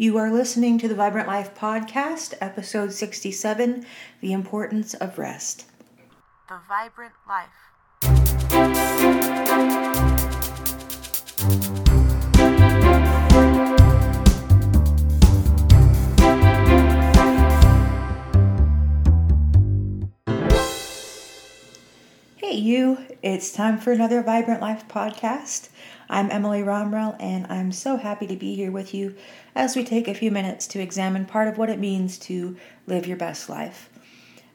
You are listening to the Vibrant Life Podcast, episode 67 The Importance of Rest. The Vibrant Life. Hey, you, it's time for another Vibrant Life Podcast. I'm Emily Romrell, and I'm so happy to be here with you as we take a few minutes to examine part of what it means to live your best life.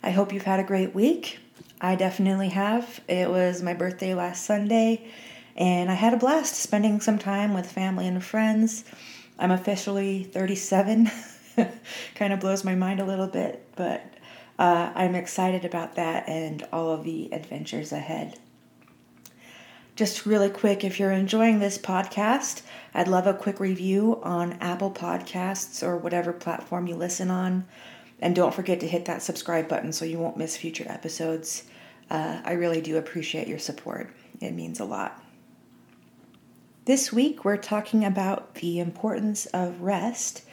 I hope you've had a great week. I definitely have. It was my birthday last Sunday, and I had a blast spending some time with family and friends. I'm officially 37. kind of blows my mind a little bit, but uh, I'm excited about that and all of the adventures ahead. Just really quick, if you're enjoying this podcast, I'd love a quick review on Apple Podcasts or whatever platform you listen on. And don't forget to hit that subscribe button so you won't miss future episodes. Uh, I really do appreciate your support, it means a lot. This week, we're talking about the importance of rest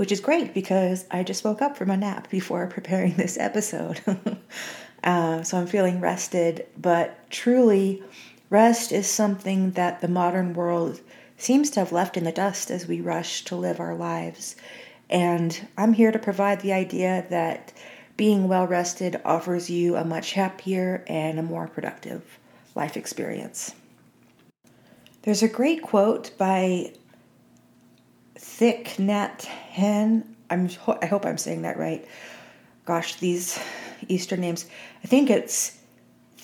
which is great because I just woke up from a nap before preparing this episode. uh, so I'm feeling rested, but truly, rest is something that the modern world seems to have left in the dust as we rush to live our lives. And I'm here to provide the idea that being well rested offers you a much happier and a more productive life experience. There's a great quote by Thich Nhat Hanh. I'm, I hope I'm saying that right. Gosh, these Eastern names. I think it's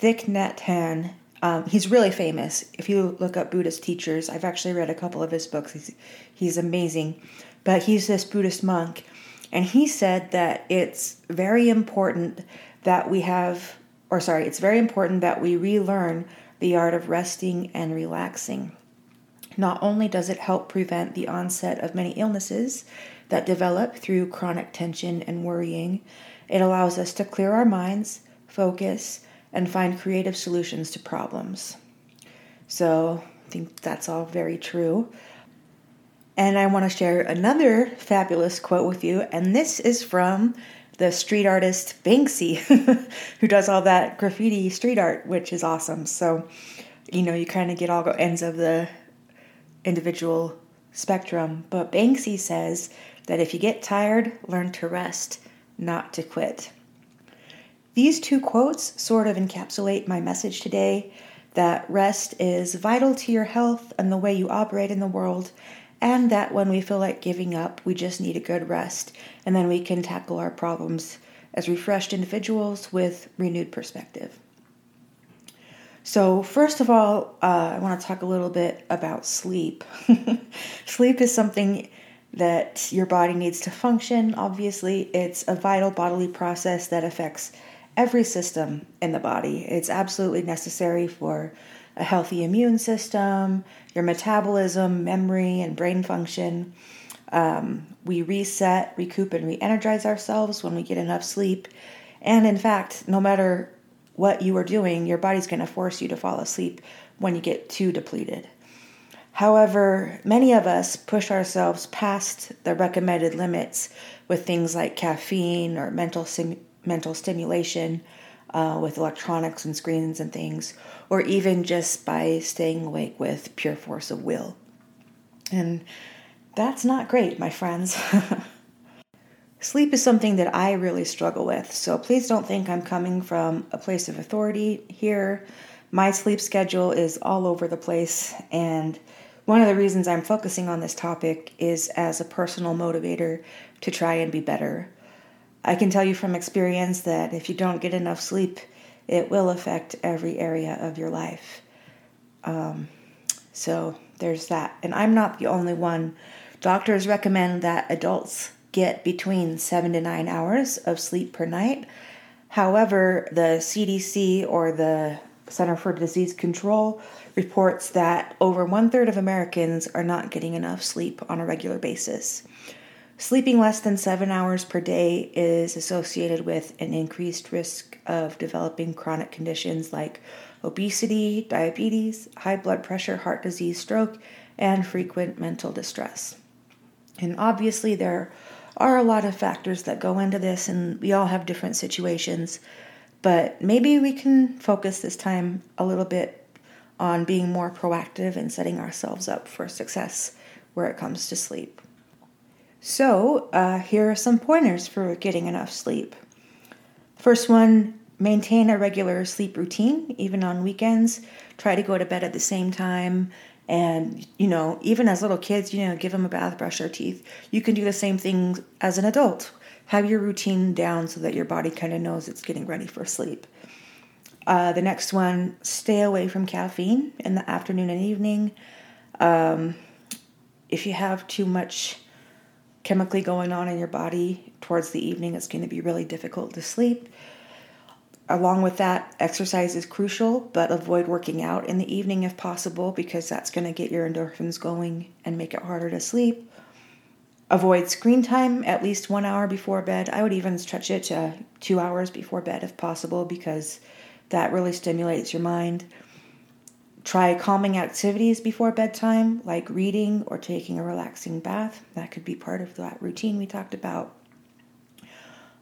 Thich Nhat Hanh. Um, he's really famous. If you look up Buddhist teachers, I've actually read a couple of his books. He's, he's amazing. But he's this Buddhist monk, and he said that it's very important that we have, or sorry, it's very important that we relearn the art of resting and relaxing. Not only does it help prevent the onset of many illnesses that develop through chronic tension and worrying, it allows us to clear our minds, focus, and find creative solutions to problems. So, I think that's all very true. And I want to share another fabulous quote with you, and this is from the street artist Banksy, who does all that graffiti street art, which is awesome. So, you know, you kind of get all the ends of the individual spectrum, but Banksy says that if you get tired, learn to rest, not to quit. These two quotes sort of encapsulate my message today that rest is vital to your health and the way you operate in the world, and that when we feel like giving up, we just need a good rest, and then we can tackle our problems as refreshed individuals with renewed perspective. So, first of all, uh, I want to talk a little bit about sleep. sleep is something that your body needs to function. Obviously, it's a vital bodily process that affects every system in the body. It's absolutely necessary for a healthy immune system, your metabolism, memory, and brain function. Um, we reset, recoup, and re energize ourselves when we get enough sleep. And in fact, no matter what you are doing, your body's going to force you to fall asleep when you get too depleted. However, many of us push ourselves past the recommended limits with things like caffeine or mental sim- mental stimulation uh, with electronics and screens and things, or even just by staying awake with pure force of will. And that's not great, my friends. Sleep is something that I really struggle with, so please don't think I'm coming from a place of authority here. My sleep schedule is all over the place, and one of the reasons I'm focusing on this topic is as a personal motivator to try and be better. I can tell you from experience that if you don't get enough sleep, it will affect every area of your life. Um, so there's that. And I'm not the only one. Doctors recommend that adults get between seven to nine hours of sleep per night. However, the CDC or the Center for Disease Control reports that over one third of Americans are not getting enough sleep on a regular basis. Sleeping less than seven hours per day is associated with an increased risk of developing chronic conditions like obesity, diabetes, high blood pressure, heart disease, stroke, and frequent mental distress. And obviously, there are a lot of factors that go into this, and we all have different situations. But maybe we can focus this time a little bit on being more proactive and setting ourselves up for success where it comes to sleep. So, uh, here are some pointers for getting enough sleep. First one maintain a regular sleep routine, even on weekends. Try to go to bed at the same time. And, you know, even as little kids, you know, give them a bath, brush their teeth. You can do the same thing as an adult. Have your routine down so that your body kind of knows it's getting ready for sleep. Uh, the next one, stay away from caffeine in the afternoon and evening. Um, if you have too much chemically going on in your body towards the evening, it's going to be really difficult to sleep. Along with that, exercise is crucial, but avoid working out in the evening if possible because that's going to get your endorphins going and make it harder to sleep. Avoid screen time at least one hour before bed. I would even stretch it to two hours before bed if possible because that really stimulates your mind. Try calming activities before bedtime, like reading or taking a relaxing bath. That could be part of that routine we talked about.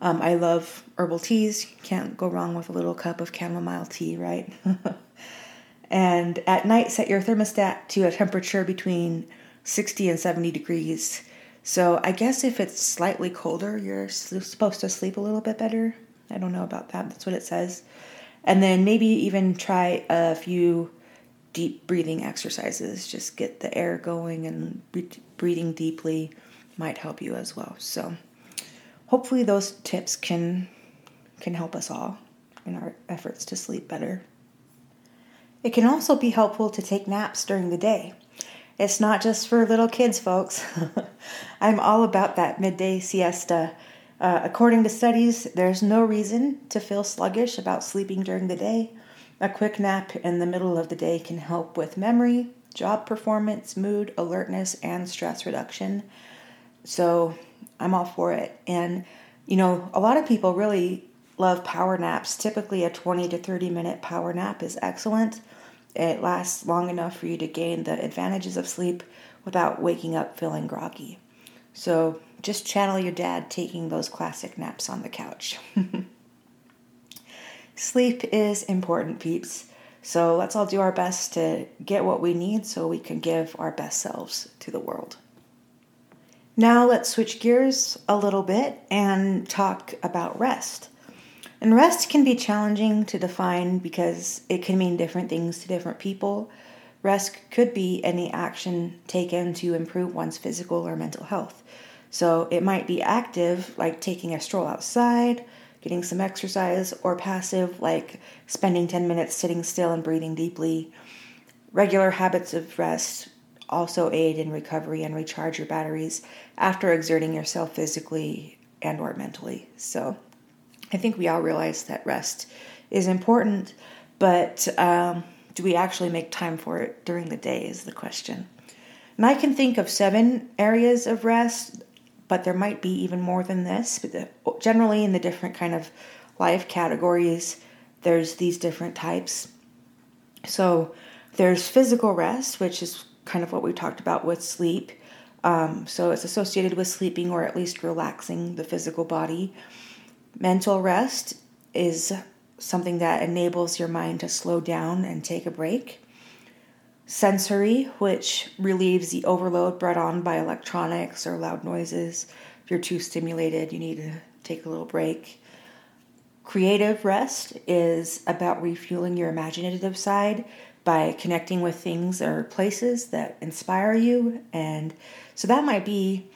Um, I love herbal teas. Can't go wrong with a little cup of chamomile tea, right? and at night, set your thermostat to a temperature between 60 and 70 degrees. So I guess if it's slightly colder, you're supposed to sleep a little bit better. I don't know about that. That's what it says. And then maybe even try a few deep breathing exercises. Just get the air going and breathing deeply might help you as well. So hopefully those tips can can help us all in our efforts to sleep better. It can also be helpful to take naps during the day. It's not just for little kids, folks. I'm all about that midday siesta. Uh, according to studies, there's no reason to feel sluggish about sleeping during the day. A quick nap in the middle of the day can help with memory, job performance, mood, alertness, and stress reduction. So, I'm all for it. And, you know, a lot of people really love power naps. Typically, a 20 to 30 minute power nap is excellent. It lasts long enough for you to gain the advantages of sleep without waking up feeling groggy. So, just channel your dad taking those classic naps on the couch. sleep is important, peeps. So, let's all do our best to get what we need so we can give our best selves to the world. Now let's switch gears a little bit and talk about rest. And rest can be challenging to define because it can mean different things to different people. Rest could be any action taken to improve one's physical or mental health. So it might be active, like taking a stroll outside, getting some exercise, or passive, like spending 10 minutes sitting still and breathing deeply. Regular habits of rest also aid in recovery and recharge your batteries after exerting yourself physically and or mentally. So I think we all realize that rest is important, but um, do we actually make time for it during the day is the question. And I can think of seven areas of rest, but there might be even more than this. But the, generally, in the different kind of life categories, there's these different types. So there's physical rest, which is kind of what we talked about with sleep. Um, so it's associated with sleeping or at least relaxing the physical body. Mental rest is something that enables your mind to slow down and take a break. Sensory, which relieves the overload brought on by electronics or loud noises. If you're too stimulated, you need to take a little break. Creative rest is about refueling your imaginative side by connecting with things or places that inspire you. And so that might be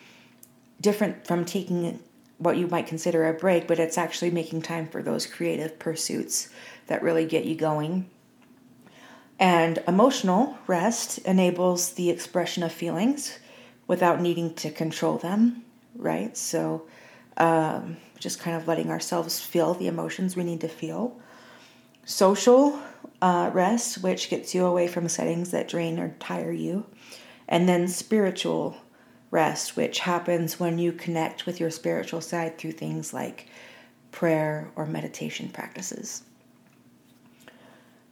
different from taking what you might consider a break, but it's actually making time for those creative pursuits that really get you going. And emotional rest enables the expression of feelings without needing to control them, right? So, um, just kind of letting ourselves feel the emotions we need to feel. Social uh, rest, which gets you away from settings that drain or tire you. And then spiritual rest, which happens when you connect with your spiritual side through things like prayer or meditation practices.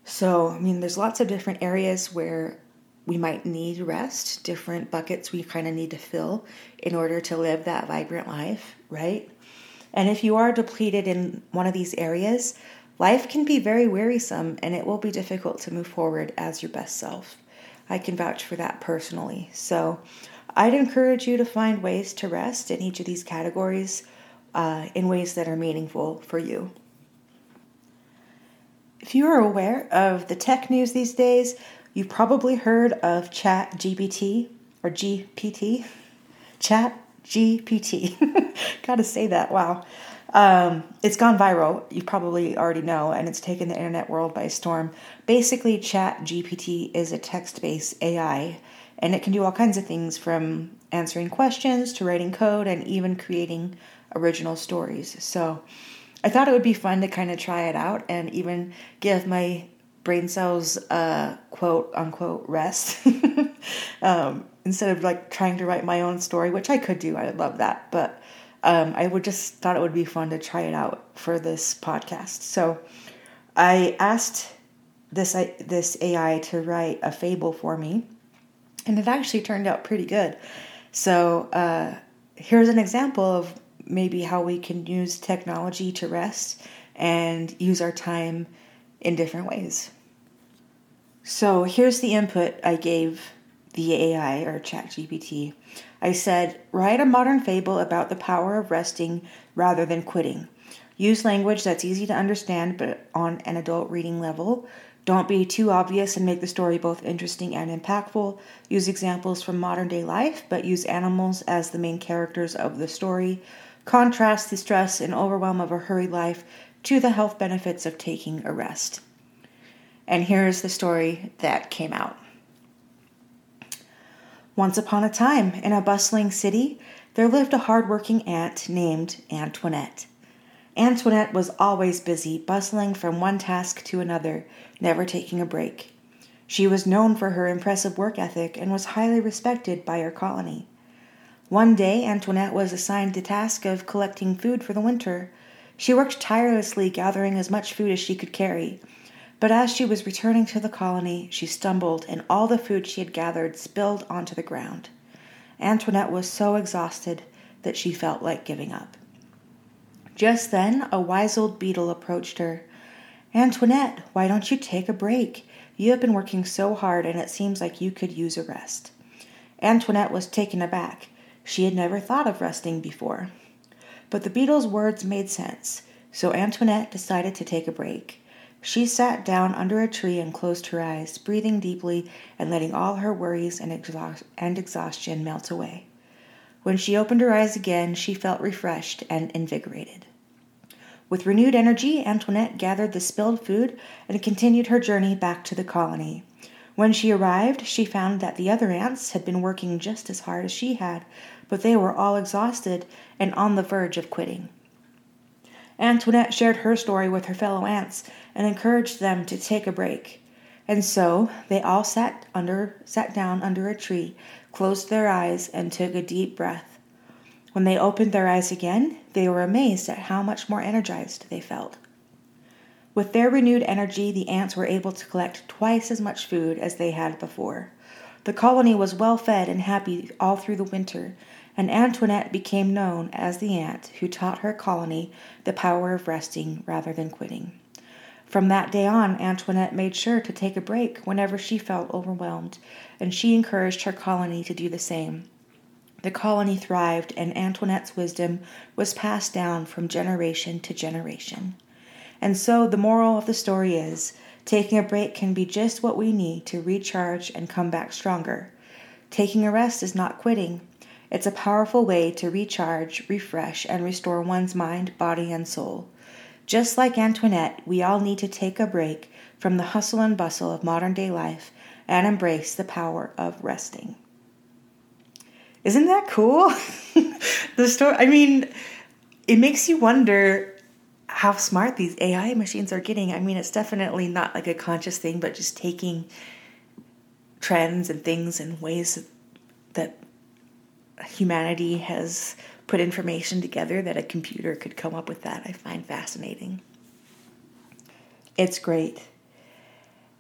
So, I mean, there's lots of different areas where we might need rest, different buckets we kind of need to fill in order to live that vibrant life, right? And if you are depleted in one of these areas, life can be very wearisome and it will be difficult to move forward as your best self. I can vouch for that personally. So I'd encourage you to find ways to rest in each of these categories uh, in ways that are meaningful for you. If you are aware of the tech news these days, you've probably heard of Chat GPT or GPT. Chat GPT. Gotta say that. Wow. Um, it's gone viral. You probably already know, and it's taken the internet world by storm. Basically, Chat GPT is a text based AI, and it can do all kinds of things from answering questions to writing code and even creating original stories. So, I thought it would be fun to kind of try it out and even give my brain cells a quote unquote rest um, instead of like trying to write my own story, which I could do. I would love that, but um, I would just thought it would be fun to try it out for this podcast. So I asked this this AI to write a fable for me, and it actually turned out pretty good. So uh, here's an example of maybe how we can use technology to rest and use our time in different ways. So here's the input I gave the AI or ChatGPT. I said, write a modern fable about the power of resting rather than quitting. Use language that's easy to understand but on an adult reading level. Don't be too obvious and make the story both interesting and impactful. Use examples from modern day life, but use animals as the main characters of the story. Contrast the stress and overwhelm of a hurried life to the health benefits of taking a rest. And here's the story that came out. Once upon a time, in a bustling city, there lived a hard-working ant named Antoinette. Antoinette was always busy, bustling from one task to another, never taking a break. She was known for her impressive work ethic and was highly respected by her colony. One day, Antoinette was assigned the task of collecting food for the winter. She worked tirelessly gathering as much food as she could carry. But as she was returning to the colony, she stumbled, and all the food she had gathered spilled onto the ground. Antoinette was so exhausted that she felt like giving up. Just then, a wise old beetle approached her. Antoinette, why don't you take a break? You have been working so hard, and it seems like you could use a rest. Antoinette was taken aback. She had never thought of resting before. But the beetle's words made sense, so Antoinette decided to take a break. She sat down under a tree and closed her eyes, breathing deeply and letting all her worries and, exhaust- and exhaustion melt away. When she opened her eyes again, she felt refreshed and invigorated. With renewed energy, Antoinette gathered the spilled food and continued her journey back to the colony. When she arrived, she found that the other ants had been working just as hard as she had, but they were all exhausted and on the verge of quitting. Antoinette shared her story with her fellow ants and encouraged them to take a break. And so they all sat under sat down under a tree, closed their eyes and took a deep breath. When they opened their eyes again, they were amazed at how much more energized they felt. With their renewed energy, the ants were able to collect twice as much food as they had before. The colony was well fed and happy all through the winter, and Antoinette became known as the ant who taught her colony the power of resting rather than quitting. From that day on, Antoinette made sure to take a break whenever she felt overwhelmed, and she encouraged her colony to do the same. The colony thrived, and Antoinette's wisdom was passed down from generation to generation. And so the moral of the story is taking a break can be just what we need to recharge and come back stronger. Taking a rest is not quitting, it's a powerful way to recharge, refresh, and restore one's mind, body, and soul. Just like Antoinette, we all need to take a break from the hustle and bustle of modern day life and embrace the power of resting. Isn't that cool? the story, I mean, it makes you wonder how smart these AI machines are getting. I mean, it's definitely not like a conscious thing, but just taking trends and things and ways that humanity has put information together that a computer could come up with that. I find fascinating. It's great.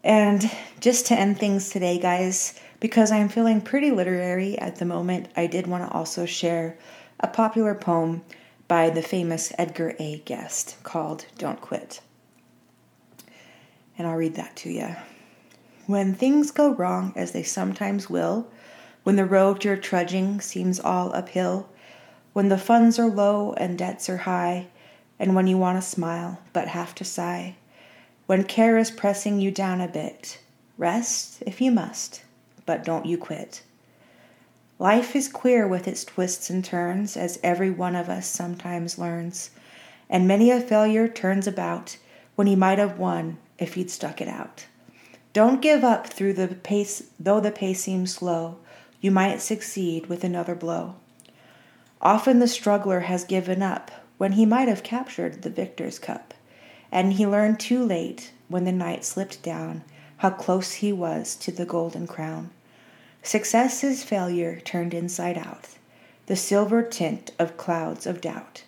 And just to end things today, guys, because I'm feeling pretty literary at the moment, I did want to also share a popular poem by the famous Edgar A. Guest called Don't Quit. And I'll read that to you. When things go wrong, as they sometimes will, when the road you're trudging seems all uphill, when the funds are low and debts are high, and when you want to smile but have to sigh, when care is pressing you down a bit, rest if you must, but don't you quit. Life is queer with its twists and turns, as every one of us sometimes learns, and many a failure turns about when he might have won if he'd stuck it out. Don't give up through the pace, though the pace seems slow. You might succeed with another blow. Often the struggler has given up when he might have captured the victor's cup, and he learned too late when the night slipped down how close he was to the golden crown. Success is failure turned inside out, the silver tint of clouds of doubt.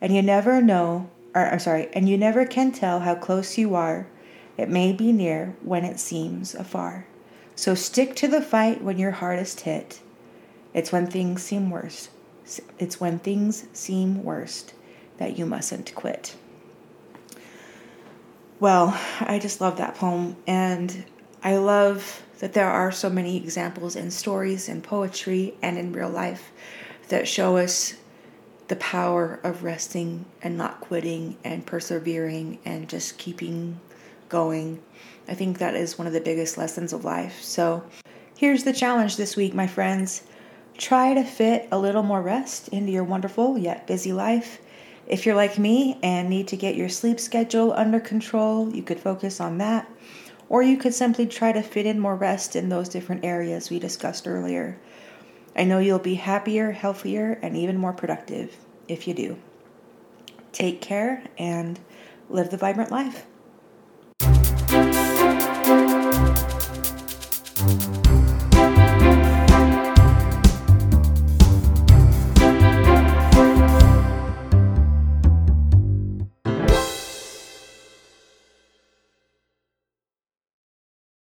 And you never know, or I'm sorry, and you never can tell how close you are. It may be near when it seems afar. So stick to the fight when you're hardest hit. It's when things seem worst. It's when things seem worst that you mustn't quit. Well, I just love that poem and I love that there are so many examples in stories and poetry and in real life that show us the power of resting and not quitting and persevering and just keeping going. I think that is one of the biggest lessons of life. So, here's the challenge this week, my friends. Try to fit a little more rest into your wonderful yet busy life. If you're like me and need to get your sleep schedule under control, you could focus on that or you could simply try to fit in more rest in those different areas we discussed earlier. I know you'll be happier, healthier, and even more productive if you do. Take care and live the vibrant life.